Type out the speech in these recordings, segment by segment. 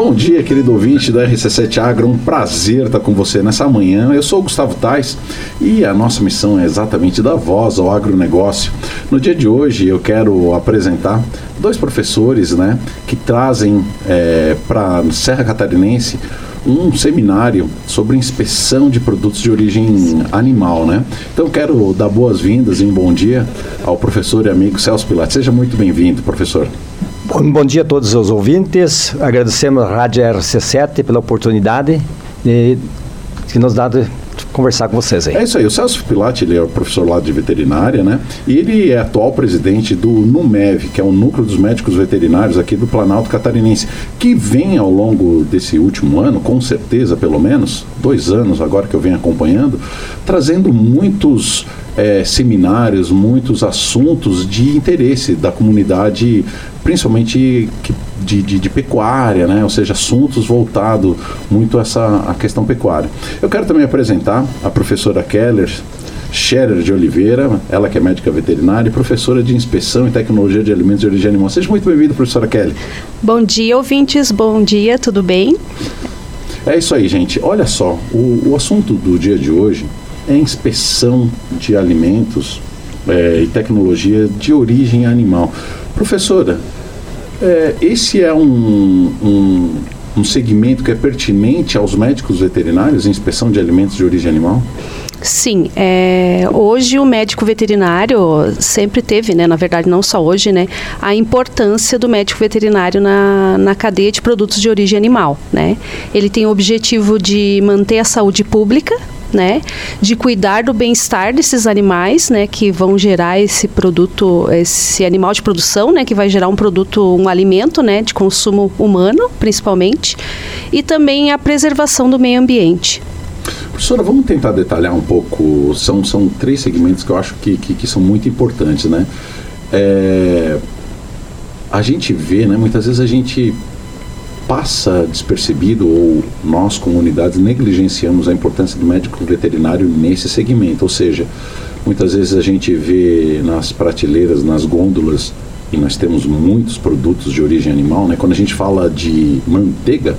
Bom dia, querido ouvinte da RC7 Agro. Um prazer estar com você nessa manhã. Eu sou o Gustavo Tais e a nossa missão é exatamente dar voz ao agronegócio. No dia de hoje eu quero apresentar dois professores né, que trazem é, para Serra Catarinense um seminário sobre inspeção de produtos de origem animal, né? Então quero dar boas-vindas e um bom dia ao professor e amigo Celso Pilates. Seja muito bem-vindo, professor. Bom, bom, dia a todos os ouvintes. Agradecemos a Rádio RC7 pela oportunidade de, que nos dá de conversar com vocês aí. É isso aí. O Celso Pilati, ele é professor lá de veterinária, né? E ele é atual presidente do NUMEV, que é o Núcleo dos Médicos Veterinários aqui do Planalto Catarinense, que vem ao longo desse último ano, com certeza, pelo menos, dois anos agora que eu venho acompanhando, trazendo muitos é, seminários, muitos assuntos de interesse da comunidade, principalmente de, de, de, pecuária, né? ou seja, assuntos voltados muito a essa a questão pecuária. Eu quero também apresentar a professora Keller, Scherer de Oliveira, ela que é médica veterinária e professora de inspeção e tecnologia de alimentos de origem animal. Seja muito bem-vinda, professora Kelly. Bom dia, ouvintes. Bom dia, tudo bem? É isso aí, gente. Olha só, o, o assunto do dia de hoje é inspeção de alimentos é, e tecnologia de origem animal. Professora, é, esse é um, um, um segmento que é pertinente aos médicos veterinários, inspeção de alimentos de origem animal? Sim, é, hoje o médico veterinário sempre teve, né, na verdade não só hoje, né, a importância do médico veterinário na, na cadeia de produtos de origem animal, né. Ele tem o objetivo de manter a saúde pública, né, de cuidar do bem-estar desses animais, né, que vão gerar esse produto, esse animal de produção, né, que vai gerar um produto, um alimento, né, de consumo humano, principalmente, e também a preservação do meio ambiente. Professora, vamos tentar detalhar um pouco. São, são três segmentos que eu acho que, que, que são muito importantes, né? É, a gente vê, né? Muitas vezes a gente passa despercebido ou nós, comunidades, negligenciamos a importância do médico veterinário nesse segmento. Ou seja, muitas vezes a gente vê nas prateleiras, nas gôndolas, e nós temos muitos produtos de origem animal, né? Quando a gente fala de manteiga,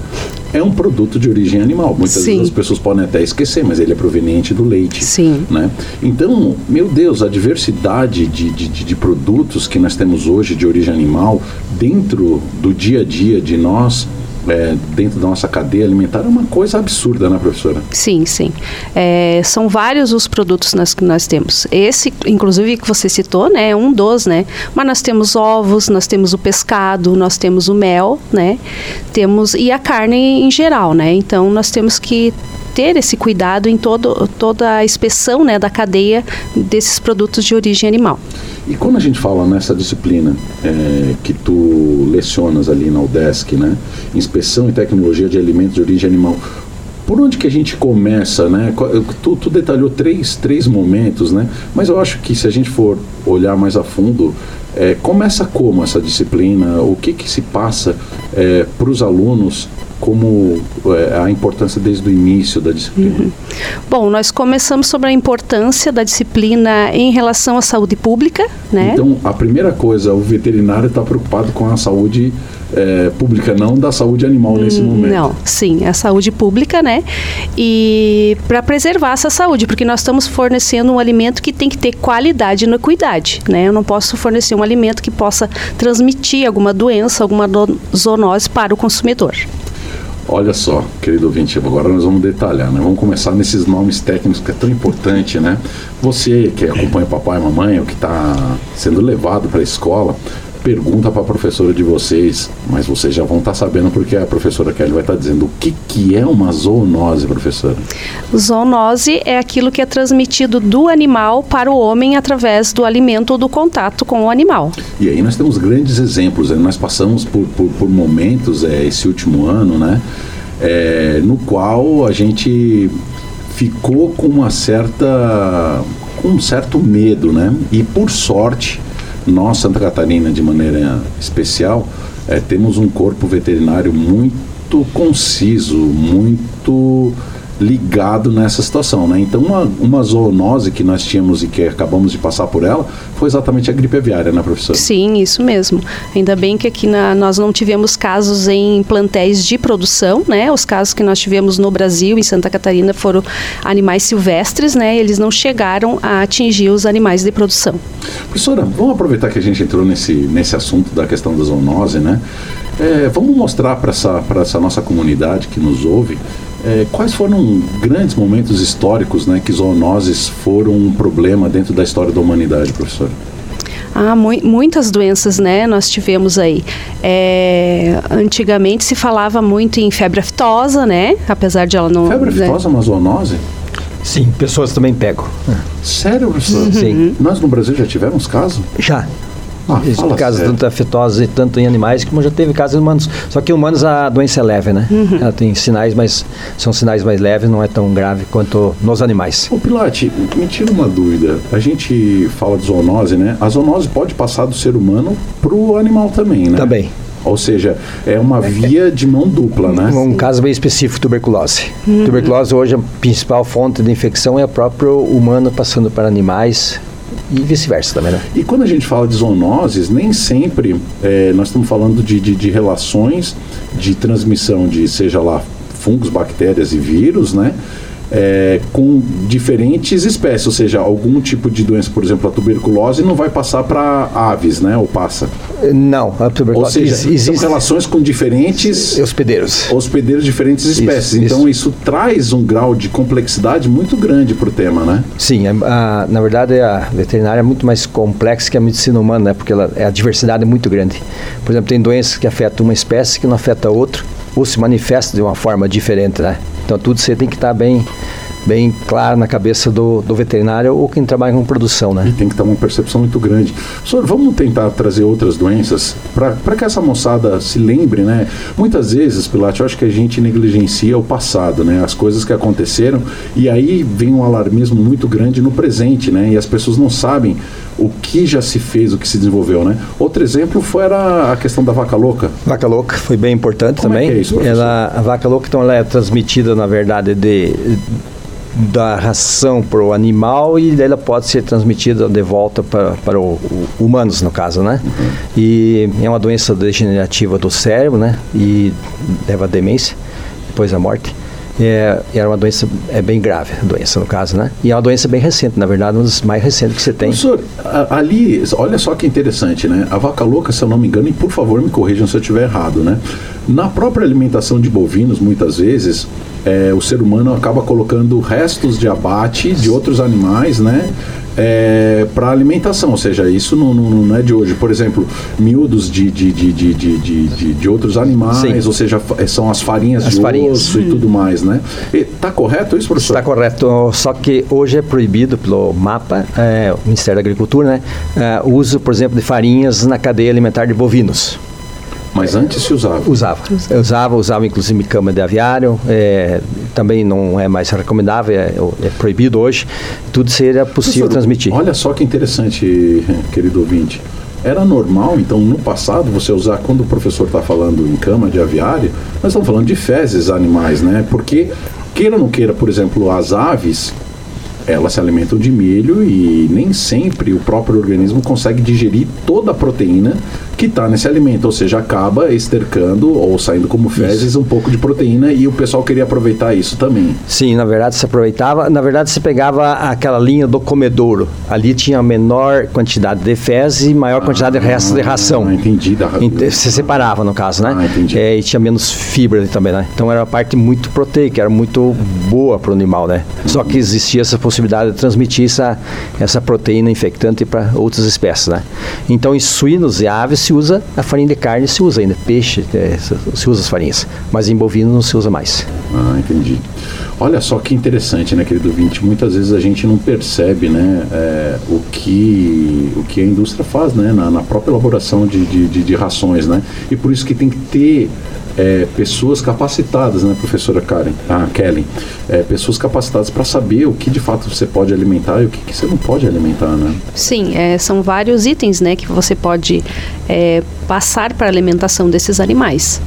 é um produto de origem animal. Muitas Sim. vezes as pessoas podem até esquecer, mas ele é proveniente do leite. Sim. Né? Então, meu Deus, a diversidade de, de, de produtos que nós temos hoje de origem animal dentro do dia a dia de nós é, dentro da nossa cadeia alimentar é uma coisa absurda, né, professora? Sim, sim. É, são vários os produtos nas, que nós temos. Esse, inclusive, que você citou, né, é um dos, né? Mas nós temos ovos, nós temos o pescado, nós temos o mel, né? Temos e a carne em geral, né? Então nós temos que ter esse cuidado em todo, toda a inspeção né, da cadeia desses produtos de origem animal. E quando a gente fala nessa disciplina é, que tu lecionas ali na UDESC, né, inspeção e tecnologia de alimentos de origem animal, por onde que a gente começa, né? Tu, tu, detalhou três, três momentos, né? Mas eu acho que se a gente for olhar mais a fundo, é, começa como essa disciplina? O que que se passa é, para os alunos como é, a importância desde o início da disciplina? Uhum. Bom, nós começamos sobre a importância da disciplina em relação à saúde pública, né? Então, a primeira coisa, o veterinário está preocupado com a saúde é, pública, não da saúde animal nesse hum, momento. Não, sim, a saúde pública, né? E para preservar essa saúde, porque nós estamos fornecendo um alimento que tem que ter qualidade e equidade, né? Eu não posso fornecer um alimento que possa transmitir alguma doença, alguma zoonose para o consumidor. Olha só, querido ouvinte, agora nós vamos detalhar, né? Vamos começar nesses nomes técnicos que é tão importante, né? Você que acompanha o papai e mamãe, ou que está sendo levado para a escola, pergunta para a professora de vocês, mas vocês já vão estar tá sabendo porque a professora Kelly vai estar tá dizendo o que, que é uma zoonose, professora. Zoonose é aquilo que é transmitido do animal para o homem através do alimento ou do contato com o animal. E aí nós temos grandes exemplos, né? nós passamos por, por, por momentos é, esse último ano, né? É, no qual a gente ficou com uma certa com um certo medo, né? E por sorte nós, Santa Catarina, de maneira especial, é, temos um corpo veterinário muito conciso, muito ligado nessa situação, né? Então uma, uma zoonose que nós tínhamos e que acabamos de passar por ela foi exatamente a gripe aviária, né, professora? Sim, isso mesmo. Ainda bem que aqui na, nós não tivemos casos em plantéis de produção, né? Os casos que nós tivemos no Brasil, em Santa Catarina, foram animais silvestres, né? Eles não chegaram a atingir os animais de produção. Professora, vamos aproveitar que a gente entrou nesse, nesse assunto da questão da zoonose, né? É, vamos mostrar para essa, essa nossa comunidade que nos ouve é, quais foram grandes momentos históricos né, que zoonoses foram um problema dentro da história da humanidade, professor? Ah, mu muitas doenças, né? Nós tivemos aí. É, antigamente se falava muito em febre aftosa, né? Apesar de ela não. Febre né? aftosa, né? uma zoonose? Sim, pessoas também pegam. Sério, professor? Uhum. Sim. Nós no Brasil já tivemos casos? Já. Ah, Existe casos tanto afetosas tanto em animais como já teve casos em humanos. Só que em humanos a doença é leve, né? Uhum. Ela tem sinais, mas são sinais mais leves, não é tão grave quanto nos animais. O Pilate, me tira uma dúvida. A gente fala de zoonose, né? A zoonose pode passar do ser humano para o animal também, né? Também. Ou seja, é uma via de mão dupla, né? Um caso bem específico, tuberculose. Uhum. Tuberculose hoje a principal fonte de infecção é o próprio humano passando para animais e vice-versa também, né? E quando a gente fala de zoonoses, nem sempre é, nós estamos falando de, de, de relações de transmissão de, seja lá, fungos, bactérias e vírus, né? É, com diferentes espécies, ou seja, algum tipo de doença, por exemplo, a tuberculose não vai passar para aves, né? Ou passa? Não, a tuberculose. Ou seja, existe... são relações com diferentes hospedeiros, hospedeiros de diferentes espécies. Isso, então isso. isso. traz um grau de complexidade muito grande para o tema, né? Sim, a, a, na verdade a veterinária é muito mais complexa que a medicina humana, né? Porque ela, a diversidade é muito grande. Por exemplo, tem doenças que afetam uma espécie que não afeta outra ou se manifesta de uma forma diferente, né? Então tudo você tem que estar bem bem claro na cabeça do, do veterinário ou quem trabalha com produção, né? E tem que ter uma percepção muito grande. Professor, vamos tentar trazer outras doenças para que essa moçada se lembre, né? Muitas vezes, Pilate, eu acho que a gente negligencia o passado, né? As coisas que aconteceram e aí vem um alarmismo muito grande no presente, né? E as pessoas não sabem o que já se fez, o que se desenvolveu, né? Outro exemplo foi a questão da vaca louca. Vaca louca foi bem importante Como também. É é isso, ela, a vaca louca então ela é transmitida na verdade de da ração para o animal e ela pode ser transmitida de volta para, para humanos no caso, né? E é uma doença degenerativa do cérebro, né? E leva a demência depois da morte. É, era uma doença é bem grave, a doença no caso, né? E é uma doença bem recente, na verdade, uma das mais recentes que você tem. Professor, ali, olha só que interessante, né? A vaca louca, se eu não me engano, e por favor me corrijam se eu estiver errado, né? Na própria alimentação de bovinos, muitas vezes, é, o ser humano acaba colocando restos de abate de outros animais, né? É, para alimentação, ou seja, isso não, não, não, é de hoje. Por exemplo, miúdos de, de, de, de, de, de, de outros animais, Sim. ou seja, são as farinhas as de farinhas. osso hum. e tudo mais, né? Está correto isso, professor? Está correto, só que hoje é proibido pelo MAPA, é, o Ministério da Agricultura, né? É, o uso, por exemplo, de farinhas na cadeia alimentar de bovinos. Mas antes se usava? Usava. Eu usava, usava inclusive cama de aviário. É, também não é mais recomendável, é, é proibido hoje. Tudo seria possível Professor, transmitir. Olha só que interessante, querido ouvinte. Era normal, então, no passado, você usar, quando o professor está falando em cama de aviário, nós estamos falando de fezes animais, né? Porque, queira ou não queira, por exemplo, as aves, elas se alimentam de milho e nem sempre o próprio organismo consegue digerir toda a proteína que está nesse alimento, ou seja, acaba estercando ou saindo como fezes isso. um pouco de proteína e o pessoal queria aproveitar isso também. Sim, na verdade se aproveitava, na verdade se pegava aquela linha do comedouro, ali tinha menor quantidade de fezes e maior quantidade ah, de restos de ração. Ah, entendi. Da... Se separava no caso, né? Ah, entendi. É, e tinha menos fibra também, né? Então era uma parte muito proteica, era muito boa para o animal, né? Uhum. Só que existia essa possibilidade de transmitir essa, essa proteína infectante para outras espécies, né? Então em suínos e aves se usa a farinha de carne, se usa ainda, peixe, é, se usa as farinhas, mas em bovino não se usa mais. Ah, entendi. Olha só que interessante, né, querido Vinte? Muitas vezes a gente não percebe, né, é, o, que, o que a indústria faz, né, na, na própria elaboração de, de, de, de rações, né? E por isso que tem que ter é, pessoas capacitadas, né, professora Karen, ah, Kelly, é, pessoas capacitadas para saber o que de fato você pode alimentar e o que, que você não pode alimentar, né? Sim, é, são vários itens, né, que você pode é, passar para a alimentação desses animais.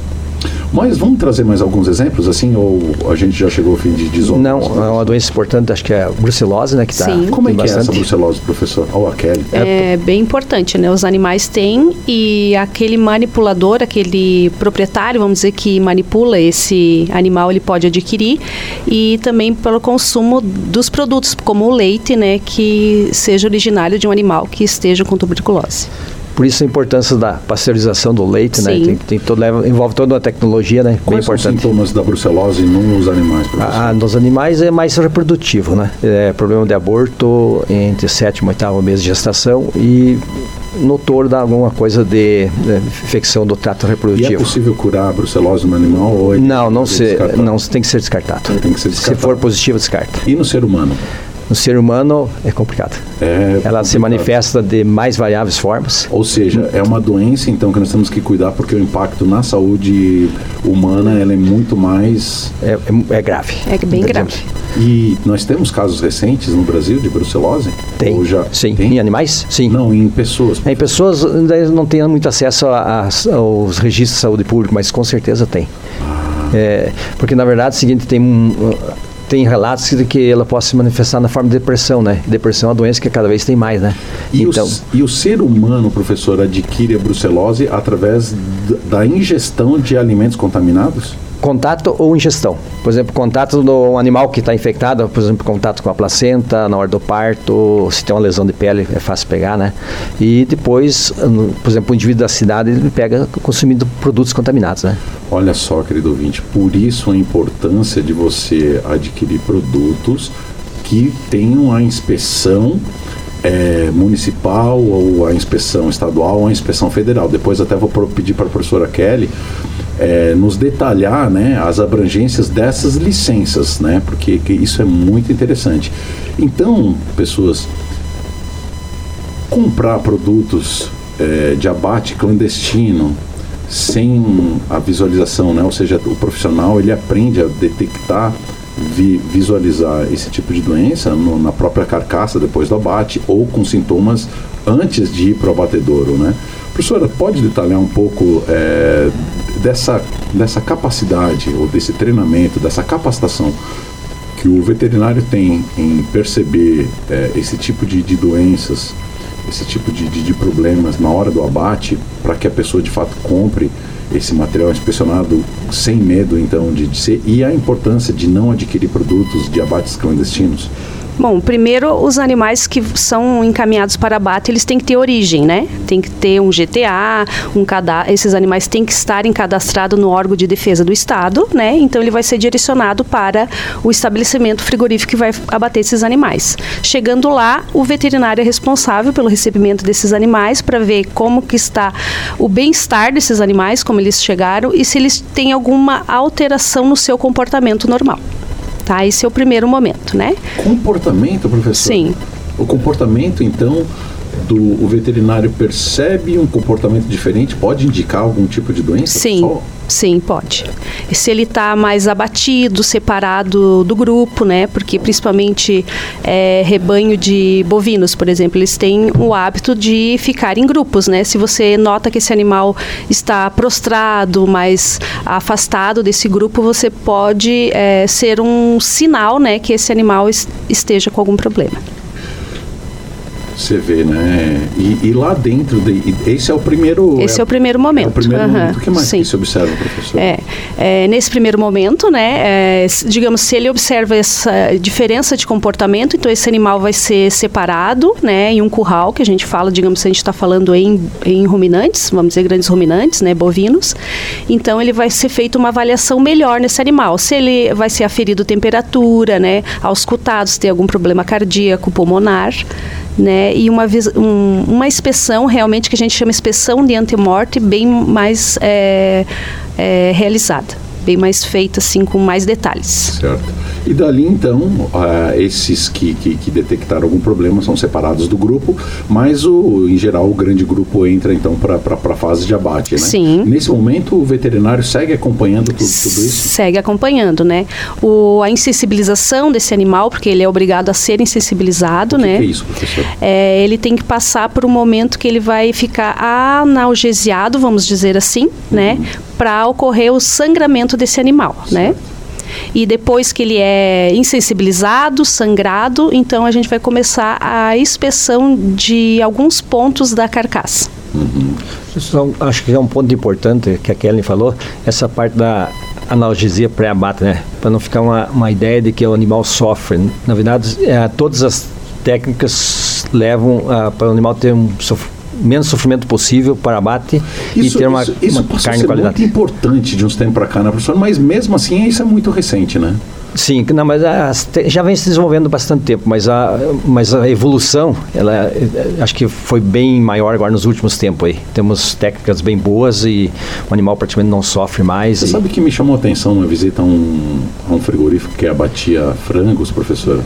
Mas vamos trazer mais alguns exemplos, assim, ou a gente já chegou ao fim de 18? Não, é uma doença importante, acho que é a brucelose, né? Que tá, Sim. Como é que bastante. é essa brucelose, professor? Ou a Kelly? É bem importante, né? Os animais têm e aquele manipulador, aquele proprietário, vamos dizer, que manipula esse animal, ele pode adquirir e também pelo consumo dos produtos, como o leite, né? Que seja originário de um animal que esteja com tuberculose. Por isso a importância da pasteurização do leite, né? Sim. Tem, tem todo, envolve toda uma tecnologia, né? Bem Quais são os importante. sintomas da brucelose nos animais, professor? Ah, nos animais é mais reprodutivo, né? É problema de aborto entre sétimo e oitavo mês de gestação e no touro dá alguma coisa de, de infecção do trato e é reprodutivo. possível curar a brucelose no animal? Ou é Não, não, se, não tem que ser descartado. Tem que ser Se descartado. for positivo, descarta. E no ser humano? No ser humano é complicado. É Ela se complicado. manifesta de mais variáveis formas. Ou seja, é uma doença então que nós temos que cuidar porque o impacto na saúde humana ela é muito mais É, é- é grave. É bem grave. e nós temos casos recentes no Brasil de brucelose? Tem. Ou já Sim. tem? Em animais? Sim. Não, em pessoas. Em pessoas ainda não têm muito acesso a- a- aos registros de saúde pública, mas com certeza tem. É, porque na verdade é o seguinte, tem, um, tem relatos de que ela pode se manifestar na forma de depressão, né? Depressão é uma doença que cada vez tem mais, né? E, então, o, e o ser humano, professor, adquire a brucelose através da ingestão de alimentos contaminados? Contato ou ingestão. Por exemplo, contato do animal que está infectado, por exemplo, contato com a placenta na hora do parto, se tem uma lesão de pele é fácil pegar, né? E depois, por exemplo, o indivíduo da cidade ele pega consumindo produtos contaminados, né? Olha só, querido ouvinte, por isso a importância de você adquirir produtos que tenham a inspeção eh, municipal ou a inspeção estadual ou a inspeção federal. Depois até vou pedir para a professora Kelly eh, nos detalhar né, as abrangências dessas licenças, né, porque que isso é muito interessante. Então, pessoas, comprar produtos eh, de abate clandestino sem a visualização, né? Ou seja, o profissional ele aprende a detectar, vi- visualizar esse tipo de doença no- na própria carcaça depois do abate ou com sintomas antes de ir para o abatedouro, né? Professora, pode detalhar um pouco eh, dessa, dessa capacidade ou desse treinamento, dessa capacitação que o veterinário tem em perceber eh, esse tipo de, de doenças, esse tipo de, de, de problemas na hora do abate, para que a pessoa de fato compre esse material inspecionado sem medo, então, de, de ser. E a importância de não adquirir produtos de abates clandestinos. Bom, primeiro, os animais que são encaminhados para abate, eles têm que ter origem, né? Tem que ter um GTA, um cada... esses animais têm que estarem cadastrados no órgão de defesa do Estado, né? Então, ele vai ser direcionado para o estabelecimento frigorífico que vai abater esses animais. Chegando lá, o veterinário é responsável pelo recebimento desses animais para ver como que está o bem-estar desses animais, como eles chegaram e se eles têm alguma alteração no seu comportamento normal. Tá? Esse é o primeiro momento, né? Comportamento, professor? Sim. O comportamento, então, do o veterinário percebe um comportamento diferente, pode indicar algum tipo de doença? Sim, sim, pode. E se ele está mais abatido, separado do grupo, né? Porque principalmente é, rebanho de bovinos, por exemplo, eles têm o hábito de ficar em grupos, né? Se você nota que esse animal está prostrado, mais afastado desse grupo, você pode é, ser um sinal, né, que esse animal es- esteja com algum problema. Você vê, né? E, e lá dentro, de, esse é o primeiro. Esse é o primeiro momento. É o primeiro Aham, momento. O que mais sim. que se observa, professor? É, é, nesse primeiro momento, né, é, digamos, se ele observa essa diferença de comportamento, então esse animal vai ser separado, né, em um curral, que a gente fala, digamos, se a gente está falando em, em ruminantes, vamos dizer, grandes ruminantes, né, bovinos, então ele vai ser feita uma avaliação melhor nesse animal, se ele vai ser aferido temperatura, né, auscultado, se tem algum problema cardíaco, pulmonar, né, e uma, um- uma inspeção realmente que a gente chama inspeção de antemorte bem mais é, é, realizada, bem mais feita assim com mais detalhes. Certo. E dali então, uh, esses que, que, que, detectaram algum problema são separados do grupo, mas o, em geral o grande grupo entra então para a fase de abate, né? Sim. Nesse momento o veterinário segue acompanhando tudo, tudo isso? Segue acompanhando, né? O, a insensibilização desse animal, porque ele é obrigado a ser insensibilizado, o que né? Que é isso, professor? É, ele tem que passar por um momento que ele vai ficar analgesiado, vamos dizer assim, né? uhum. né? Para ocorrer o sangramento desse animal, certo. né? E depois que ele é insensibilizado, sangrado, então a gente vai começar a inspeção de alguns pontos da carcaça. Uhum. acho que é um ponto importante que a Kelly falou, essa parte da analgesia pré-abate, né? Para não ficar uma, uma ideia de que o animal sofre. Na verdade, é, todas as técnicas levam uh, para o animal ter um menos sofrimento possível para abate isso, e ter uma, isso, isso uma carne de qualidade. muito importante de uns tempos para cá, né, professor? Mas mesmo assim, isso é muito recente, né? Sim, não, mas as, já vem se desenvolvendo bastante tempo, mas a, mas a evolução, ela acho que foi bem maior agora nos últimos tempos aí. Temos técnicas bem boas e o animal praticamente não sofre mais. Você e... sabe que me chamou a atenção uma visita a um, a um frigorífico que abatia frangos, professor?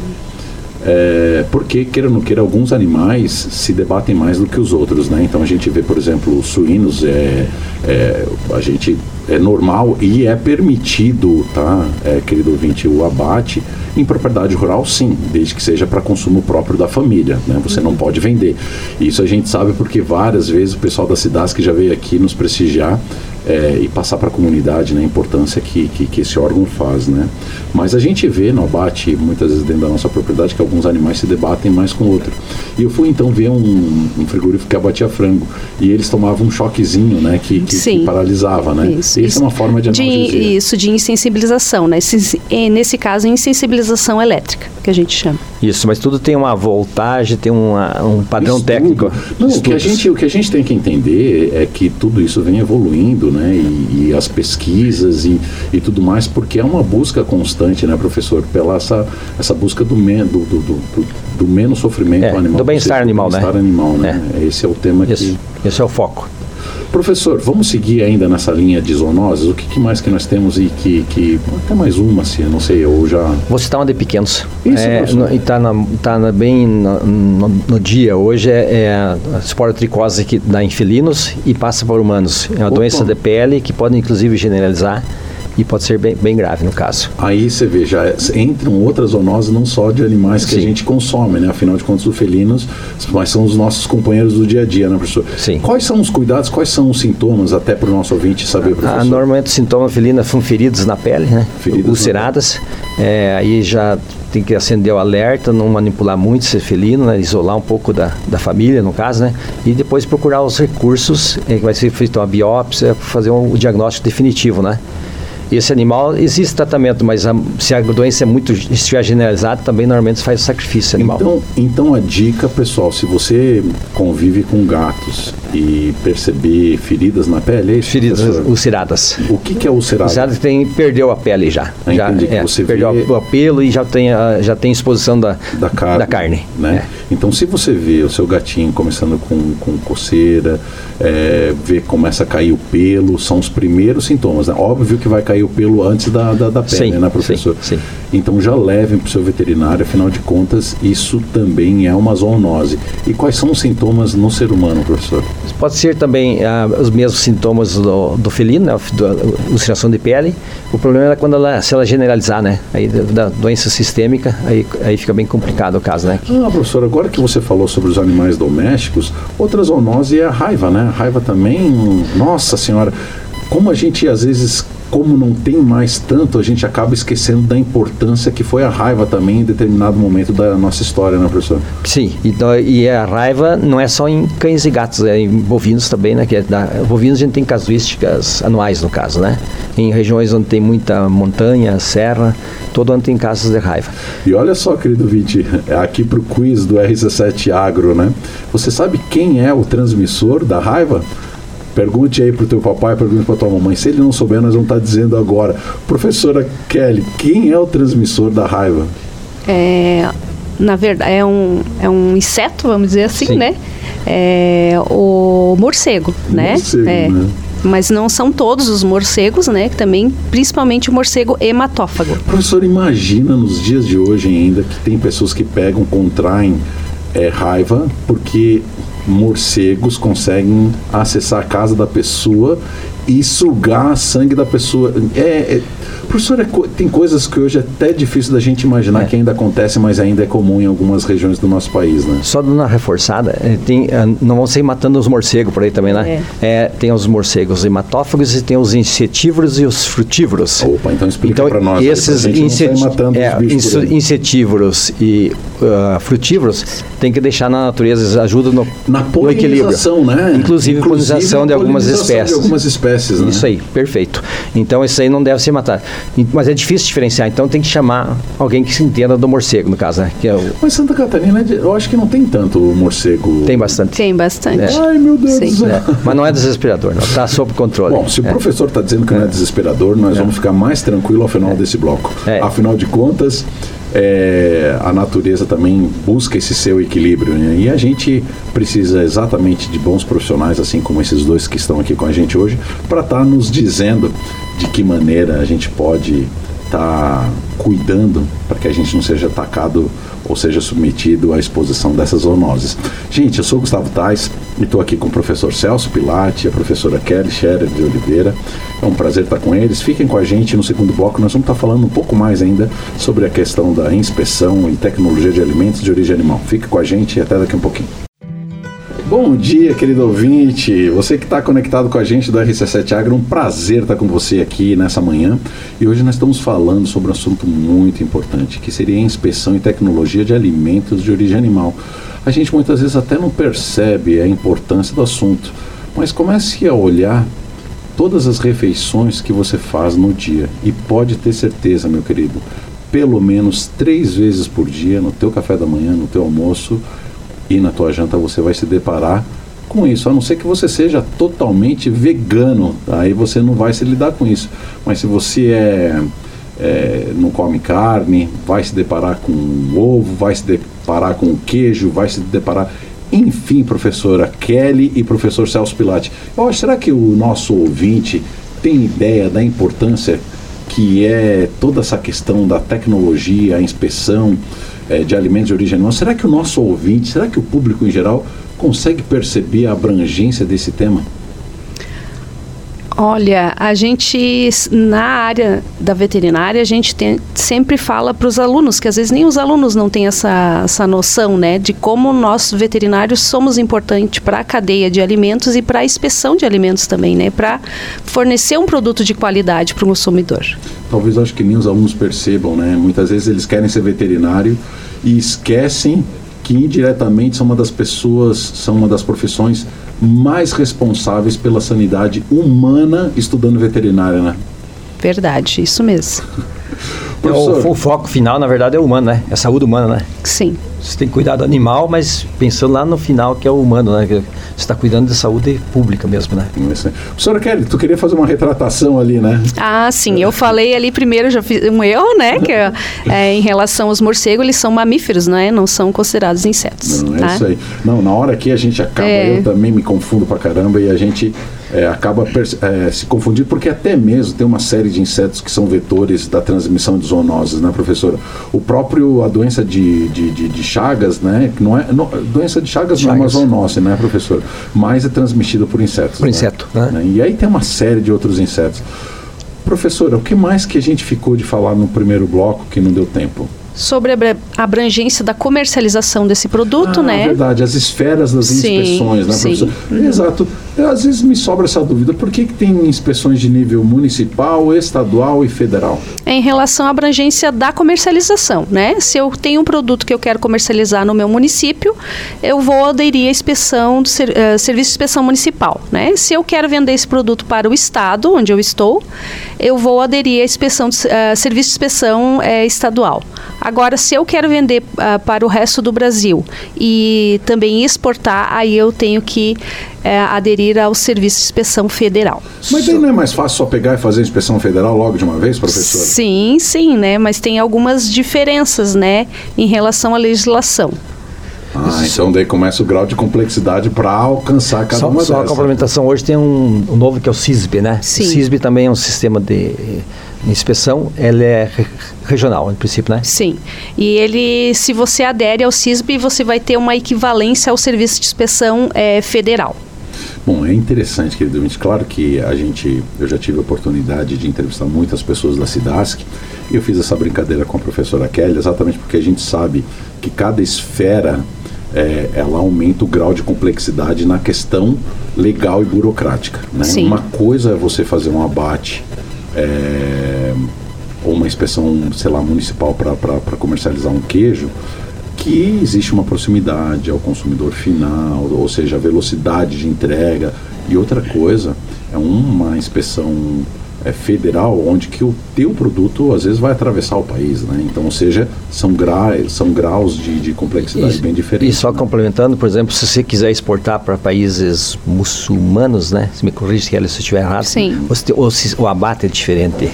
É, porque, queira ou não queira, alguns animais se debatem mais do que os outros, né? Então a gente vê, por exemplo, os suínos, é, é, a gente é normal e é permitido, tá, é, querido ouvinte, o abate em propriedade rural, sim, desde que seja para consumo próprio da família, né? Você não pode vender. Isso a gente sabe porque várias vezes o pessoal das cidades que já veio aqui nos prestigiar é, e passar para a comunidade né, a importância que, que, que, esse órgão faz. Né? Mas a gente vê no abate, muitas vezes dentro da nossa propriedade, que alguns animais se debatem mais com o outro. E eu fui então ver um, um frigorífico que abatia frango e eles tomavam um choquezinho né, que, que, que paralisava. Né? Isso, isso é uma forma de analgesia. De, isso, de insensibilização. Né? nesse caso, insensibilização elétrica, que a gente chama. Isso, mas tudo tem uma voltagem, tem uma, um padrão Estudo. técnico. Não, o que, a gente, o que a gente tem que entender é que tudo isso vem evoluindo, né? E, e, as pesquisas e, e tudo mais, porque é uma busca constante, né, professor, pela essa, essa busca do, men, do, do, do, do menos sofrimento é, animal. Do bem-estar animal, bem né? animal, né? É. Esse é o tema Esse, que... Esse é o foco. Professor, vamos seguir ainda nessa linha de zoonoses? O que, que mais que nós temos e que, que, Até mais uma, se não sei, ou já... Vou citar uma de pequenos. Isso, é, no, E está tá bem no, no, no, dia. Hoje é, é a esporotricose que dá em felinos e passa para humanos. É uma Opa. doença de pele que pode inclusive generalizar e pode ser bem, bem grave no caso. Aí você vê, já entram outras zoonoses não só de animais que Sim. a gente consome, né? Afinal de contas, os felinos mas são os nossos companheiros do dia a dia, né, professor? Sim. Quais são os cuidados, quais são os sintomas, até para o nosso ouvinte saber, professor? Ah, normalmente os sintomas felinos são feridas na pele, né? Feridas ulceradas. É, aí já tem que acender o alerta, não manipular muito esse felino, né? isolar um pouco da, da família, no caso, né? E depois procurar os recursos, é, que vai ser feita uma biópsia, fazer um, o diagnóstico definitivo, né? Esse animal, existe tratamento, mas a, se a doença é muito estiver generalizada, também normalmente faz o sacrifício animal. Então, então a dica, pessoal, se você convive com gatos e perceber feridas na pele, é isso, feridas ulceradas. O que, que é ulcerado? Ulcerado tem perdeu a pele já. Ah, já é, perdeu vê... o pelo e já tem a, já tem exposição da, da carne. Da carne né? É. Então, se você vê o seu gatinho começando com, com coceira, é, vê começa a cair o pelo, são os primeiros sintomas. Né? Óbvio que vai cair o pelo antes da, da, da pele, sim, né, professor? Sim, sim. Então já levem para o seu veterinário, afinal de contas, isso também é uma zoonose. E quais são os sintomas no ser humano, professor? Pode ser também ah, os mesmos sintomas do, do felino, né, da ulceração de pele. O problema é quando ela, se ela generalizar, né? Aí da doença sistêmica, aí, aí fica bem complicado o caso, né? Ah, professor, agora que você falou sobre os animais domésticos, outra zoonose é a raiva, né? A raiva também, nossa senhora, como a gente às vezes como não tem mais tanto, a gente acaba esquecendo da importância que foi a raiva também em determinado momento da nossa história, né, professor? Sim, então, e a raiva não é só em cães e gatos, é em bovinos também, né? Que é da, bovinos a gente tem casuísticas anuais, no caso, né? Em regiões onde tem muita montanha, serra, todo ano tem casos de raiva. E olha só, querido Vinte, aqui para o quiz do RC7 Agro, né? Você sabe quem é o transmissor da raiva? Pergunte aí para o teu papai, pergunte para tua mamãe. Se ele não souber, nós vamos estar tá dizendo agora. Professora Kelly, quem é o transmissor da raiva? É, na verdade, é um, é um inseto, vamos dizer assim, Sim. né? É o morcego, né? Morcego, é. né? Mas não são todos os morcegos, né? Também, principalmente o morcego hematófago. Professor, imagina nos dias de hoje ainda que tem pessoas que pegam, contraem é, raiva porque morcegos conseguem acessar a casa da pessoa e sugar sangue da pessoa. É, é professor, é, tem coisas que hoje é até difícil da gente imaginar é. que ainda acontece, mas ainda é comum em algumas regiões do nosso país, né? Só dando uma reforçada, é, tem, é, não vão ser matando os morcegos por aí também, né? É. é tem os morcegos hematófagos e tem os insetívoros e os frutívoros. Opa, então explica então, para nós. Esses inset... insetívoros e uh, frutívoros tem que deixar na natureza, ajuda no, na no equilíbrio. Né? Inclusive, Inclusive polinização de algumas espécies. De algumas espécies né? Isso aí, perfeito. Então, isso aí não deve ser matado. Mas é difícil diferenciar, então tem que chamar alguém que se entenda do morcego, no caso, né? Que é o... Mas Santa Catarina, eu acho que não tem tanto morcego. Tem bastante. Tem bastante. É. Ai, meu Deus do céu. É. Mas não é desesperador, não. Está sob controle. Bom, se o é. professor está dizendo que não é desesperador, nós é. vamos ficar mais tranquilo ao final é. desse bloco. Afinal de contas, é, a natureza também busca esse seu equilíbrio. Né? E a gente precisa exatamente de bons profissionais, assim como esses dois que estão aqui com a gente hoje, para estar tá nos dizendo de que maneira a gente pode estar tá cuidando para que a gente não seja atacado ou seja submetido à exposição dessas zoonoses. Gente, eu sou Gustavo Tais e estou aqui com o professor Celso Pilati, a professora Kelly Scherer de Oliveira. É um prazer estar com eles. Fiquem com a gente no segundo bloco. Nós vamos estar falando um pouco mais ainda sobre a questão da inspeção e tecnologia de alimentos de origem animal. Fique com a gente e até daqui a um pouquinho. Bom dia, querido ouvinte. Você que está conectado com a gente do RC7 Agro, um prazer estar com você aqui nessa manhã. E hoje nós estamos falando sobre um assunto muito importante, que seria a inspeção e tecnologia de alimentos de origem animal. A gente muitas vezes até não percebe a importância do assunto, mas comece a olhar todas as refeições que você faz no dia e pode ter certeza, meu querido, pelo menos três vezes por dia, no teu café da manhã, no teu almoço, e na tua janta você vai se deparar com isso, a não ser que você seja totalmente vegano, tá? aí você não vai se lidar com isso. Mas se você é, é, não come carne, vai se deparar com ovo, vai se deparar com queijo, vai se deparar. Enfim, professora Kelly e professor Celso Pilate, eu acho, será que o nosso ouvinte tem ideia da importância que é toda essa questão da tecnologia, a inspeção, é, de alimentos de origem animal, será que o nosso ouvinte, será que o público em geral consegue perceber a abrangência desse tema? Olha, a gente, na área da veterinária, a gente tem, sempre fala para os alunos, que às vezes nem os alunos não têm essa, essa noção, né, de como nós veterinários somos importantes para a cadeia de alimentos e para a inspeção de alimentos também, né, para fornecer um produto de qualidade para o consumidor. Talvez acho que nem os alunos percebam, né, muitas vezes eles querem ser veterinário e esquecem que indiretamente são uma das pessoas, são uma das profissões mais responsáveis pela sanidade humana estudando veterinária, né? Verdade, isso mesmo. É, o, o, foco final, na verdade, é o humano, né? É a saúde humana, né? Sim. Você tem que cuidar do animal, mas pensando lá no final que é o humano, né? Você está cuidando da saúde pública mesmo, né? Isso. Professora Kelly, tu queria fazer uma retratação ali, né? Ah, sim. Eu falei ali primeiro, já fiz um erro, né? Que é, é, em relação aos morcegos, eles são mamíferos, não é? Não são considerados insetos. Não, é tá? isso aí. Não, na hora que a gente acaba, é. eu também me confundo pra caramba e a gente é, acaba é, se confundindo, porque até mesmo tem uma série de insetos que são vetores da transmissão de zoonoses, né, professora? O próprio, a doença de, de, de, de Chagas, né, que não é, não, doença de Chagas, Chagas, não é uma zoonose, né, professor? Mas é transmitida por insetos. Por né? inseto, né? E aí tem uma série de outros insetos. Professora, o que mais que a gente ficou de falar no primeiro bloco que não deu tempo? sobre a abrangência da comercialização desse produto, ah, né? É verdade, as esferas das sim, inspeções, né, sim. professor? Uhum. Às vezes me sobra essa dúvida, por que, que tem inspeções de nível municipal, estadual e federal? É em relação à abrangência da comercialização, né? Se eu tenho um produto que eu quero comercializar no meu município, eu vou aderir à inspeção do ser, uh, serviço de inspeção municipal, né? Se eu quero vender esse produto para o estado onde eu estou, eu vou aderir à inspeção, uh, serviço de inspeção uh, estadual. Agora, se eu quero vender uh, para o resto do Brasil e também exportar, aí eu tenho que uh, aderir ao Serviço de Inspeção Federal. Mas aí não é mais fácil só pegar e fazer a inspeção federal logo de uma vez, professor? Sim, sim, né? Mas tem algumas diferenças, né, em relação à legislação. Ah, então daí começa o grau de complexidade para alcançar cada só, uma só dessas. a complementação hoje tem um, um novo que é o CISB, né? Sim. O CISB também é um sistema de inspeção, ele é re- regional, em princípio, né? Sim. E ele, se você adere ao CISB, você vai ter uma equivalência ao serviço de inspeção eh, federal. Bom, é interessante, querido ouvinte. Claro que a gente, eu já tive a oportunidade de entrevistar muitas pessoas da Cidasc e eu fiz essa brincadeira com a professora Kelly exatamente porque a gente sabe que cada esfera é, ela aumenta o grau de complexidade na questão legal e burocrática. Né? Uma coisa é você fazer um abate é, ou uma inspeção, sei lá, municipal para comercializar um queijo, que existe uma proximidade ao consumidor final, ou seja, a velocidade de entrega. E outra coisa é uma inspeção é, federal, onde que o teu produto às vezes vai atravessar o país, né? Então, ou seja, são, gra são graus de, de complexidade bem diferentes. E só né? complementando, por exemplo, se você quiser exportar para países muçulmanos, né? Se me corrige Kelly, se eu estiver errado. Sim. O, se- o se- o abate é diferente.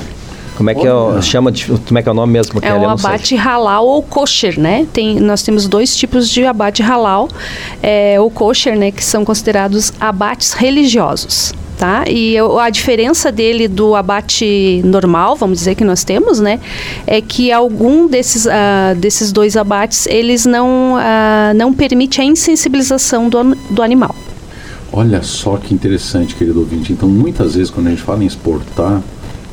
Como é que é o, chama de, como é que é o nome mesmo? É o abate halal ou kosher, né? Tem, nós temos dois tipos de abate halal. É, o kosher, né? Que são considerados abates religiosos. Tá? E eu- a diferença dele do abate normal, vamos dizer que nós temos, né, é que algum desses, ah, desses dois abates eles não ah, não permite a insensibilização do, do animal. Olha só que interessante, querido ouvinte. Então, muitas vezes, quando a gente fala em exportar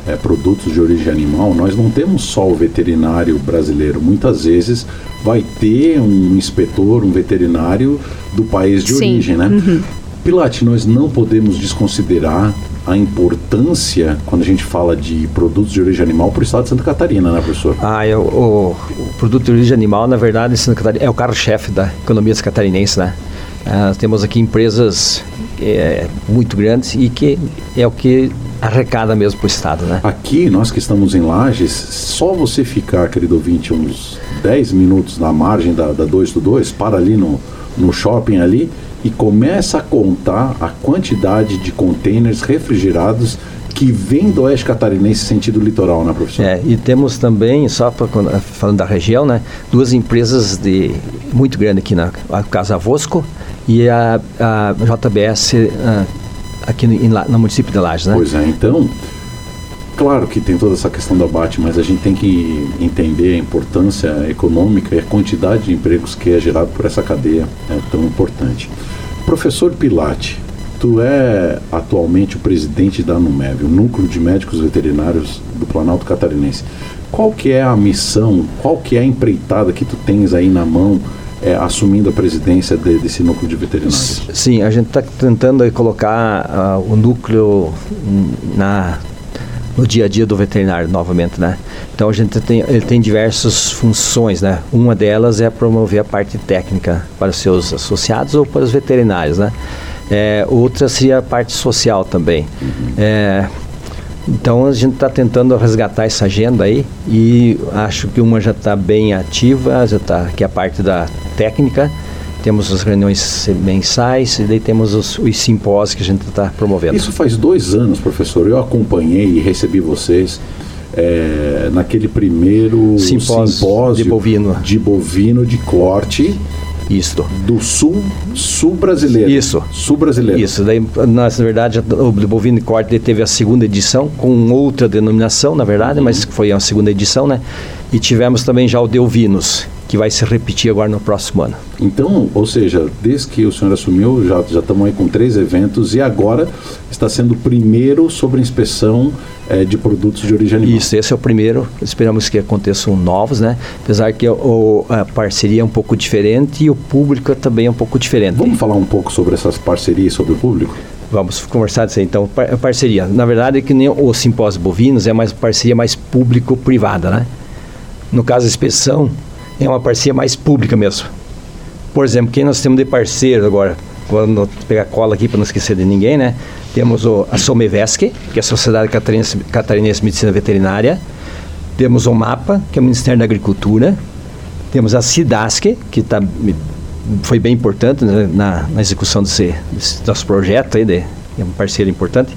eh, produtos de origem animal, nós não temos só o veterinário brasileiro. Muitas vezes vai ter um inspetor, um veterinário do país de Sim, origem, né? Pilate, nós não podemos desconsiderar a importância, quando a gente fala de produtos de origem animal, para o estado de Santa Catarina, né, professor? Ah, é o, o- produto de origem animal, na verdade, em Santa Catarina, é o carro-chefe da economia catarinense, né? Ah, temos aqui empresas é, muito grandes e que é o que arrecada mesmo para o Estado, né? Aqui, nós que estamos em Lages, só você ficar, querido ouvinte, uns 10 minutos na margem da, da 2 do 2, para ali no, no shopping ali e começa a contar a quantidade de containers refrigerados que vem do oeste catarinense sentido litoral, né, professor? É, e temos também, só pra, falando da região, né, duas empresas de muito grandes aqui na a Casa Vosco e a, a JBS ah, aqui no, no município de Lages, né? Pois é, então, claro que tem toda essa questão do abate, mas a gente tem que entender a importância econômica e a quantidade de empregos que é gerado por essa cadeia é tão importante. Professor Pilate, tu é atualmente o presidente da NUMEV, o Núcleo de Médicos Veterinários do Planalto Catarinense. Qual que é a missão, qual que é a empreitada que tu tens aí na mão, é, assumindo a presidência de- desse núcleo de veterinários? Sim, a gente está tentando colocar ah, o núcleo na no dia a dia do veterinário novamente, né? Então a gente tem ele tem diversas funções, né? Uma delas é promover a parte técnica para os seus associados ou para os veterinários, né? É, outra seria a parte social também. É, então a gente está tentando resgatar essa agenda aí e acho que uma já está bem ativa, já está que é a parte da técnica. Temos as reuniões mensais e daí temos os, os simpósios que a gente está promovendo. Isso faz dois anos, professor. Eu acompanhei e recebi vocês é, naquele primeiro Simpósio simpósio, de bovino. de bovino de corte Isso. do sul, sul brasileiro. Isso. Sul brasileiro. Isso, daí, nós, na verdade, o Bovino Corte teve a segunda edição, com outra denominação, na verdade, mas foi a segunda edição, né? E tivemos também já o de ovinos, que vai se repetir agora no próximo ano. Então, ou seja, desde que o senhor assumiu, já, já estamos aí com três eventos e agora está sendo o primeiro sobre inspeção eh, de produtos de origem animal. Isso, esse é o primeiro. Esperamos que aconteçam novos, né? Apesar que o, a parceria é um pouco diferente e o público também é um pouco diferente. Vamos falar um pouco sobre essas parcerias sobre o público? Vamos conversar disso aí. Então, par- parceria. Na verdade, é que nem o simpósio bovinos é mais parceria mais público-privada, né? No caso, a inspeção é uma parceria mais pública mesmo. Por exemplo, quem nós temos de parceiro agora, quando pegar cola aqui para não esquecer de ninguém, né? Temos o, a Somevesc, que é a Sociedade Catarinense, Catarinense de Medicina Veterinária. Temos o MAPA, que é o Ministério da Agricultura. Temos a Cidasc, que tá, foi bem importante né, na, na execução desse, desse nosso projeto aí, de, é um parceiro importante.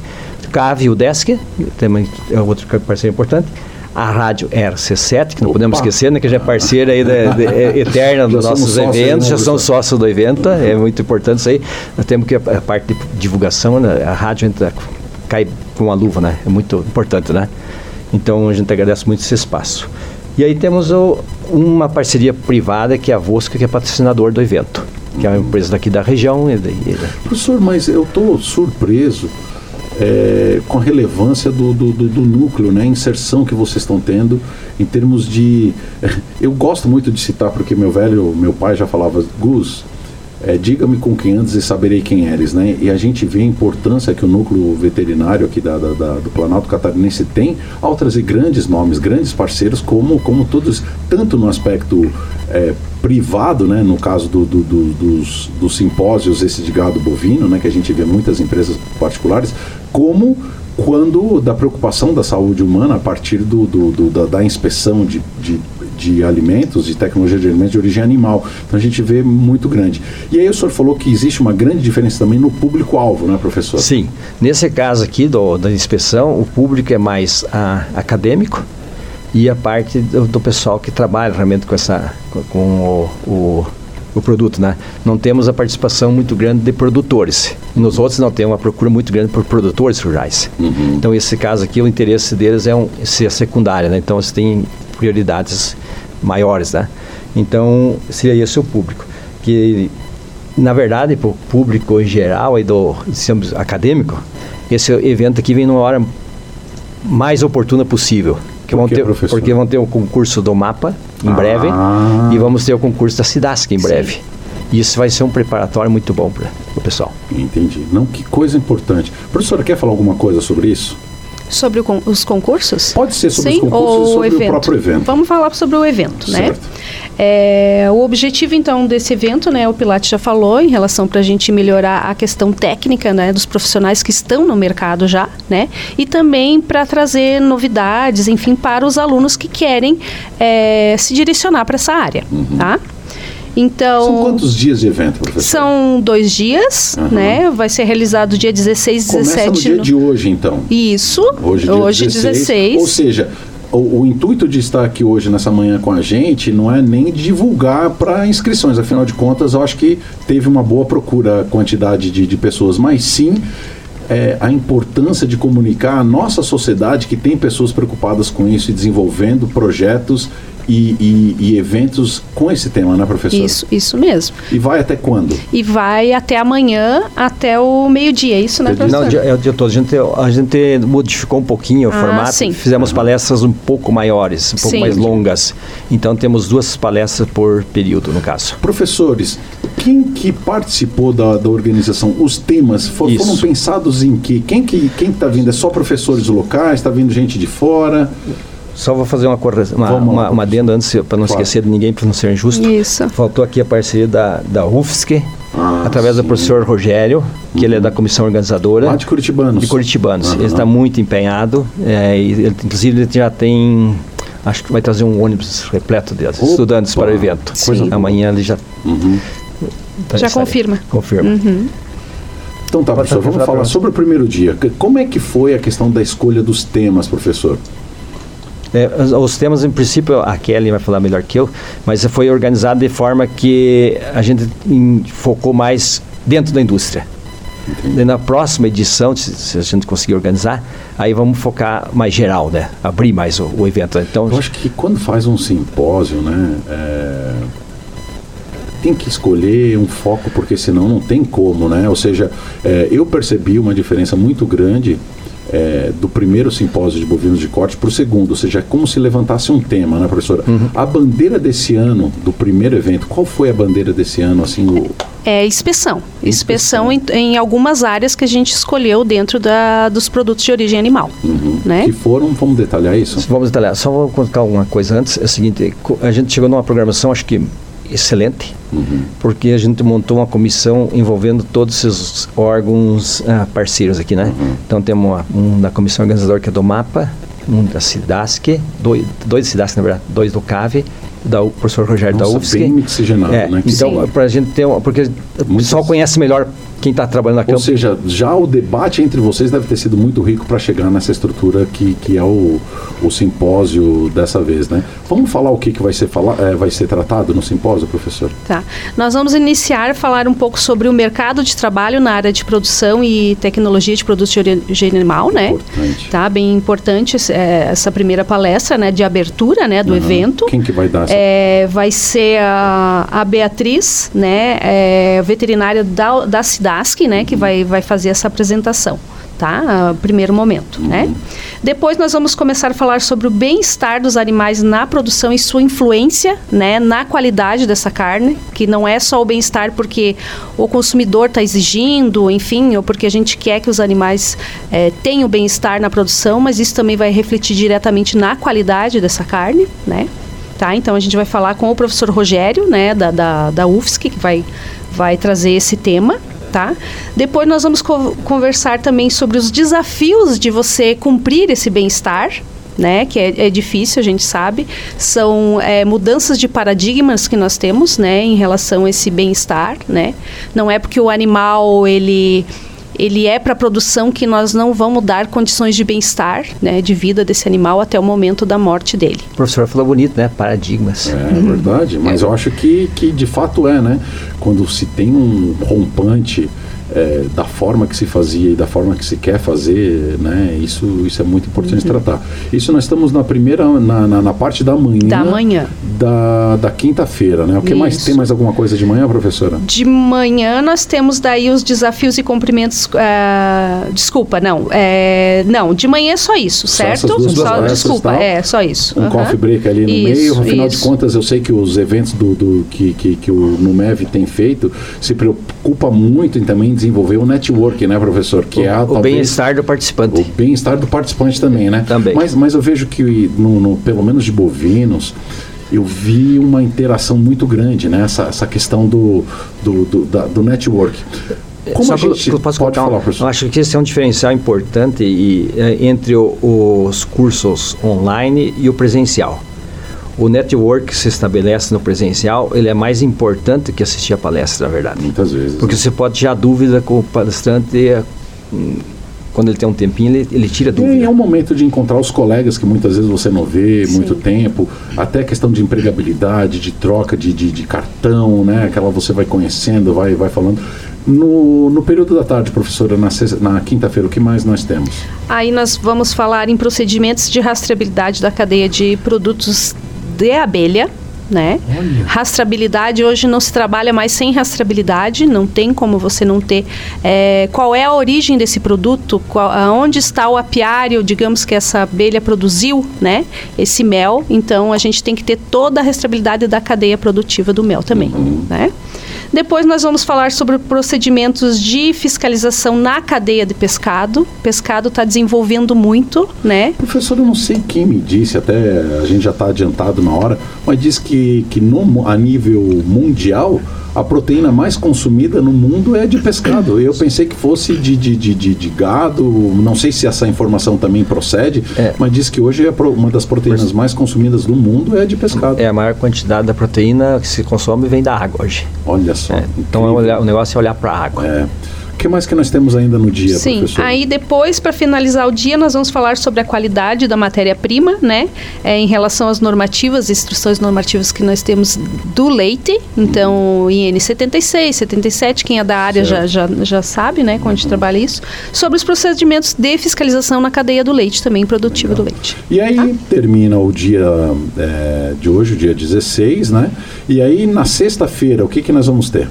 CAV e o DESC, também é outro parceiro importante. A rádio RC7, que não Opa. podemos esquecer, né, que já é parceira aí de, de, é, eterna dos nossos eventos, já são sócios do evento, é muito importante isso aí. Nós temos que a, a parte de divulgação, né, a rádio entra, cai com uma luva, né? É muito importante, né? Então a gente agradece muito esse espaço. E aí temos o, uma parceria privada que é a Vosca, que é patrocinador do evento, que é uma empresa daqui da região. E, e, Professor, mas eu estou surpreso é, com a relevância do, do, do, do, núcleo, né, inserção que vocês estão tendo em termos de. Eu gosto muito de citar, porque meu velho, meu pai já falava, Gus, é, diga-me com quem antes e saberei quem eres, né? E a gente vê a importância que o núcleo veterinário aqui da, da, da, do Planalto Catarinense tem ao trazer grandes nomes, grandes parceiros, como, como todos, tanto no aspecto é, privado, né? No caso do, do, do, dos, dos simpósios esse de gado bovino, né? Que a gente vê muitas empresas particulares, como quando da preocupação da saúde humana a partir do, do, do da, da, inspeção de, de, de, alimentos, de tecnologia de alimentos de origem animal. Então a gente vê muito grande. E aí o senhor falou que existe uma grande diferença também no público-alvo, né, professor? Sim. Nesse caso aqui do, da inspeção, o público é mais a, acadêmico e a parte do, do, pessoal que trabalha realmente com, essa, com, com o, o o produto, né? Não temos a participação muito grande de produtores. Nos outros não tem uma procura muito grande por produtores rurais. Uhum. Então esse caso aqui o interesse deles é um ser secundário, né? Então eles têm prioridades maiores, né? Então seria esse o público que na verdade para o público em geral e do digamos, acadêmico esse evento aqui vem numa hora mais oportuna possível que vão ter, professor? porque vão ter o concurso do mapa em ah. breve e vvamos ter o concurso da Cidasc em breve. Sim. Isso vai ser um preparatório muito bom para o pessoal. Entendi. Não, que coisa importante. Professora, quer falar alguma coisa sobre isso? Sobre o, os concursos? Pode ser sobre Sim, os concursos ou sobre evento. o próprio evento. Vamos falar sobre o evento, né? certo. né? É, o objetivo, então, desse evento, né, o Pilates já falou, em relação para a gente melhorar a questão técnica, né, dos profissionais que estão no mercado já, né? E também para trazer novidades, enfim, para os alunos que querem é, se direcionar para essa área, uhum. tá? Então, São quantos dias de evento, professor? São dois dias, uhum. né? Vai ser realizado dia 16 e 17. Começa no dia no... de hoje, então. Isso. Hoje, dia hoje 16. 16. Ou seja, o, o, intuito de estar aqui hoje nessa manhã com a gente não é nem divulgar para inscrições, afinal de contas, eu acho que teve uma boa procura, quantidade de, de pessoas, mas sim é, a importância de comunicar a nossa sociedade que tem pessoas preocupadas com isso e desenvolvendo projetos e, e, e, eventos com esse tema, né, professor? Isso, isso mesmo. E vai até quando? E vai até amanhã, até o meio-dia, é isso, né, professor? Não, é o dia todo. A gente, a gente modificou um pouquinho o ah, formato, sim. fizemos uhum. palestras um pouco maiores, um pouco sim. mais longas. Então temos duas palestras por período, no caso. Professores, quem que participou da, da organização? Os temas for, foram pensados em que? Quem que quem está vindo? É só professores locais? Está vindo gente de fora? Só vou fazer uma, uma, uma, uma adenda antes, para não claro. esquecer de ninguém, para não ser injusto. Isso. Faltou aqui a parceria da, da UFSC, ah, através sim. do professor Rogério, que uhum. ele é da comissão organizadora. Lá de Curitibanos. De Curitibanos. Uhum. Ele está muito empenhado, é, ele, inclusive ele já tem acho que vai trazer um ônibus repleto de estudantes para o evento. Sim. Amanhã ele já. Uhum. Já confirma. Confirma. Uhum. Então tá, professor, vamos falar sobre o primeiro dia. Como é que foi a questão da escolha dos temas, professor? É, os temas, em princípio, a Kelly vai falar melhor que eu, mas foi organizado de forma que a gente focou mais dentro da indústria. Entendi. Na próxima edição, se, se, a gente conseguir organizar, aí vamos focar mais geral, né? Abrir mais o, o evento. Então, eu acho que quando faz um simpósio, né? É, tem que escolher um foco, porque senão não tem como, né? Ou seja, é, eu percebi uma diferença muito grande é, do primeiro simpósio de bovinos de corte para o segundo, ou seja, é como se levantasse um tema, né, professora? Uhum. A bandeira desse ano, do primeiro evento, qual foi a bandeira desse ano, assim, o... É inspeção. Inspeção, inspeção em, em, algumas áreas que a gente escolheu dentro da, dos produtos de origem animal. Uhum. Né? Que foram, vamos detalhar isso? Vamos detalhar. Só vou contar uma coisa antes. É o seguinte, a gente chegou numa programação, acho que excelente, uhum. porque a gente montou uma comissão envolvendo todos esses órgãos ah, parceiros aqui, né? Uhum. Então temos uma, um da comissão organizadora que é do MAPA, um da SIDASC, dois, dois da SIDASC, na verdade, dois do CAVE, da, o professor Rogério Nossa, da UFSC. Bem oxigenado, é, né? Então, para a gente ter uma, porque o pessoal conhece melhor quem está trabalhando na campo. Ou seja, já o debate entre vocês deve ter sido muito rico para chegar nessa estrutura que, que é o, o simpósio dessa vez, né? Vamos falar o que, que vai, ser falar, é, vai ser tratado no simpósio, professor? Tá. Nós vamos iniciar a falar um pouco sobre o mercado de trabalho na área de produção e tecnologia de produtos de origem animal, né? Importante. Tá, bem importante é, essa primeira palestra, né, de abertura, né, do uhum. evento. Quem que vai dar essa? É, vai ser a, a Beatriz, né, é, veterinária da, da SIDASC, né, que vai, vai fazer essa apresentação tá? Primeiro momento, uhum. né? Depois nós vamos começar a falar sobre o bem-estar dos animais na produção e sua influência, né, na qualidade dessa carne, que não é só o bem-estar porque o consumidor está exigindo, enfim, ou porque a gente quer que os animais é, tenham bem-estar na produção, mas isso também vai refletir diretamente na qualidade dessa carne, né? Tá? Então a gente vai falar com o professor Rogério, né, da, da, da UFSC, que vai, vai trazer esse tema, tá? Depois nós vamos co conversar também sobre os desafios de você cumprir esse bem-estar, né, que é, é, difícil, a gente sabe, são é, mudanças de paradigmas que nós temos, né, em relação a esse bem-estar, né, não é porque o animal, ele ele é para produção que nós não vamos dar condições de bem-estar, né, de vida desse animal até o momento da morte dele. O professor falou bonito, né? Paradigmas. É, é verdade, mas eu acho que, que de fato é, né? Quando se tem um rompante é, da forma que se fazia e da forma que se quer fazer, né? Isso, isso é muito importante uhum. tratar. Isso nós estamos na primeira, na, na, na, parte da manhã. Da manhã. Da, da quinta-feira, né? O que isso. mais tem mais alguma coisa de manhã, professora? De manhã nós temos daí os desafios e cumprimentos. Uh, desculpa, não. É, não, de manhã é só isso, certo? Só, só desculpa, é só isso. Um uhum. coffee break ali no isso, meio. Afinal isso. de contas, eu sei que os eventos do, do que, que, que o NUMEV tem feito se preocupa muito em também desenvolver o network, né, professor? Que o, é a, o bem-estar do participante. O bem-estar do participante também, né? Também. Mas, mas eu vejo que, no, no, pelo menos de bovinos, eu vi uma interação muito grande, né? Essa, essa questão do, do, do, da, do network. Como Só a gente posso pode falar, professor? Eu acho que esse é um diferencial importante e, é, entre o, os cursos online e o presencial o network que se estabelece no presencial, ele é mais importante que assistir a palestra, na verdade. Muitas vezes. Porque né? você pode tirar dúvida com o palestrante hum, quando ele tem um tempinho, ele, ele tira dúvida. E é um momento de encontrar os colegas que muitas vezes você não vê Sim. muito tempo, até questão de empregabilidade, de troca de, de, de, cartão, né? Aquela você vai conhecendo, vai, vai falando. No, no período da tarde, professora, na, na quinta-feira, o que mais nós temos? Aí nós vamos falar em procedimentos de rastreabilidade da cadeia de produtos de abelha, né? Olha. Rastreabilidade hoje não se trabalha mais sem rastreabilidade, não tem como você não ter é, qual é a origem desse produto, qual, onde está o apiário, digamos que essa abelha produziu, né? Esse mel, então a gente tem que ter toda a rastreabilidade da cadeia produtiva do mel também, uhum. né? Depois nós vamos falar sobre procedimentos de fiscalização na cadeia de pescado. O pescado está desenvolvendo muito, né? Professor, eu não sei quem me disse, até a gente já está adiantado na hora, mas diz que, que no, a nível mundial a proteína mais consumida no mundo é de pescado. Eu pensei que fosse de, de, de, de, de gado, não sei se essa informação também procede, é. mas diz que hoje é uma das proteínas mais consumidas do mundo é de pescado. É, a maior quantidade da proteína que se consome vem da água hoje. Olha só. É, então é olhar, o negócio é olhar para a água. É que mais que nós temos ainda no dia, Sim, professor? aí depois, para finalizar o dia, nós vamos falar sobre a qualidade da matéria-prima, né? É, em relação às normativas, instruções normativas que nós temos do leite. Então, IN 76, 77, quem é da área já, já, já sabe, né? Quando a gente trabalha isso. Sobre os procedimentos de fiscalização na cadeia do leite, também produtiva do leite. E aí tá? termina o dia é, de hoje, o dia 16, né? E aí na sexta-feira, o que, que nós vamos ter?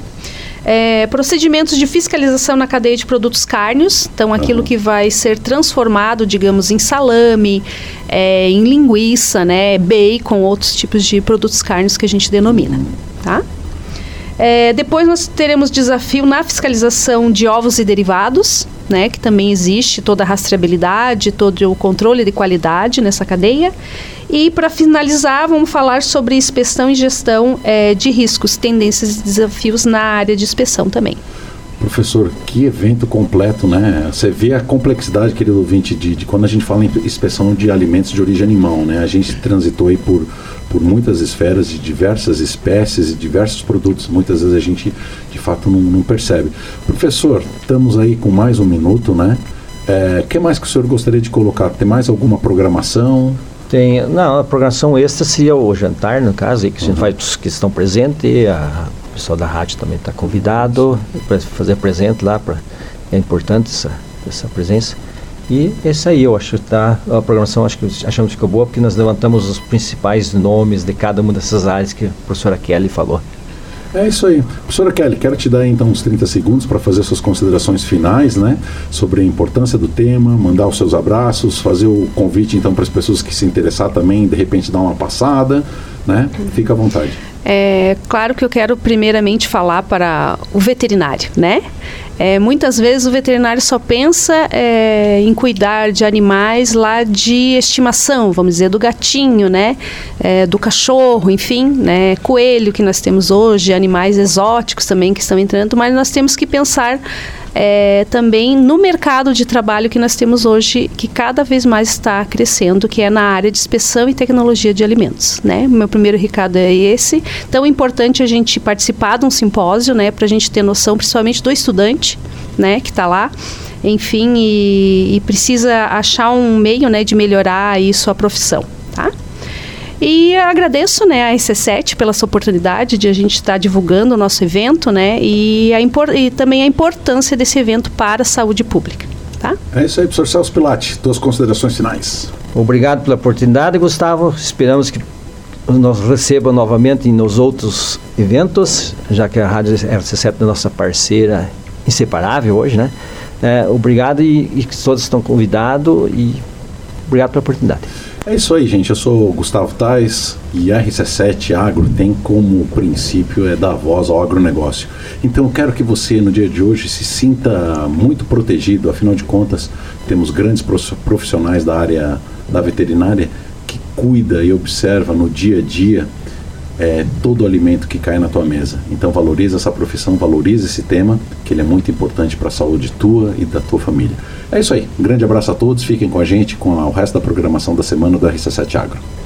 É, procedimentos de fiscalização na cadeia de produtos cárneos, então aquilo uhum. que vai ser transformado, digamos, em salame, é, em linguiça, né, bacon, outros tipos de produtos cárneos que a gente denomina, tá? É, depois nós teremos desafio na fiscalização de ovos e derivados, né, que também existe toda a rastreabilidade, todo o controle de qualidade nessa cadeia. E para finalizar, vamos falar sobre inspeção e gestão é, de riscos, tendências e desafios na área de inspeção também. Professor, que evento completo, né? Você vê a complexidade, querido ouvinte, de, de quando a gente fala em inspeção de alimentos de origem animal, né? A gente transitou aí por, por muitas esferas de diversas espécies e diversos produtos. Muitas vezes a gente, de fato, não, não percebe. Professor, estamos aí com mais um minuto, né? O é, que mais que o senhor gostaria de colocar? Tem mais alguma programação? Tem, não, a programação extra seria o jantar, no caso, que a gente uhum. faz que estão presentes, a o pessoal da rádio também está convidado para fazer presente lá, pra, é importante essa, essa presença. E esse aí, eu acho, tá, a programação acho que achamos que ficou boa, porque nós levantamos os principais nomes de cada uma dessas áreas que a professora Kelly falou. É isso aí. Professora Kelly, quero te dar então uns 30 segundos para fazer suas considerações finais, né? Sobre a importância do tema, mandar os seus abraços, fazer o convite então para as pessoas que se interessar também, de repente dar uma passada, né? Fica à vontade. É claro que eu quero primeiramente falar para o veterinário, né? É, muitas vezes o veterinário só pensa é, em cuidar de animais lá de estimação, vamos dizer, do gatinho, né? É, do cachorro, enfim, né? Coelho que nós temos hoje, animais exóticos também que estão entrando, mas nós temos que pensar é, também no mercado de trabalho que nós temos hoje, que cada vez mais está crescendo, que é na área de inspeção e tecnologia de alimentos. Né? Meu primeiro recado é esse. Então é importante a gente participar de um simpósio, né, para a gente ter noção, principalmente do estudante, né, que está lá enfim, e, e, precisa achar um meio né, de melhorar sua profissão? E agradeço né, a EC7 pela sua oportunidade de a gente estar divulgando o nosso evento né, e, a e também a importância desse evento para a saúde pública. Tá? É isso aí, professor Celso Pilate. Duas considerações finais. Obrigado pela oportunidade, Gustavo. Esperamos que nos receba novamente nos outros eventos, já que a Rádio RC7 é nossa parceira inseparável hoje, né? É, obrigado e, e todos estão convidados e obrigado pela oportunidade. É isso aí, gente. Eu sou Gustavo Tais e a RC7 Agro tem como princípio é dar voz ao agronegócio. Então eu quero que você no dia de hoje se sinta muito protegido, afinal de contas, temos grandes profissionais da área da veterinária que cuida e observa no dia a dia é, todo o alimento que cai na tua mesa. Então valoriza essa profissão, valoriza esse tema, que ele é muito importante para a saúde tua e da tua família. É isso aí. Um grande abraço a todos. Fiquem com a gente com o resto da programação da semana do RC7 Agro.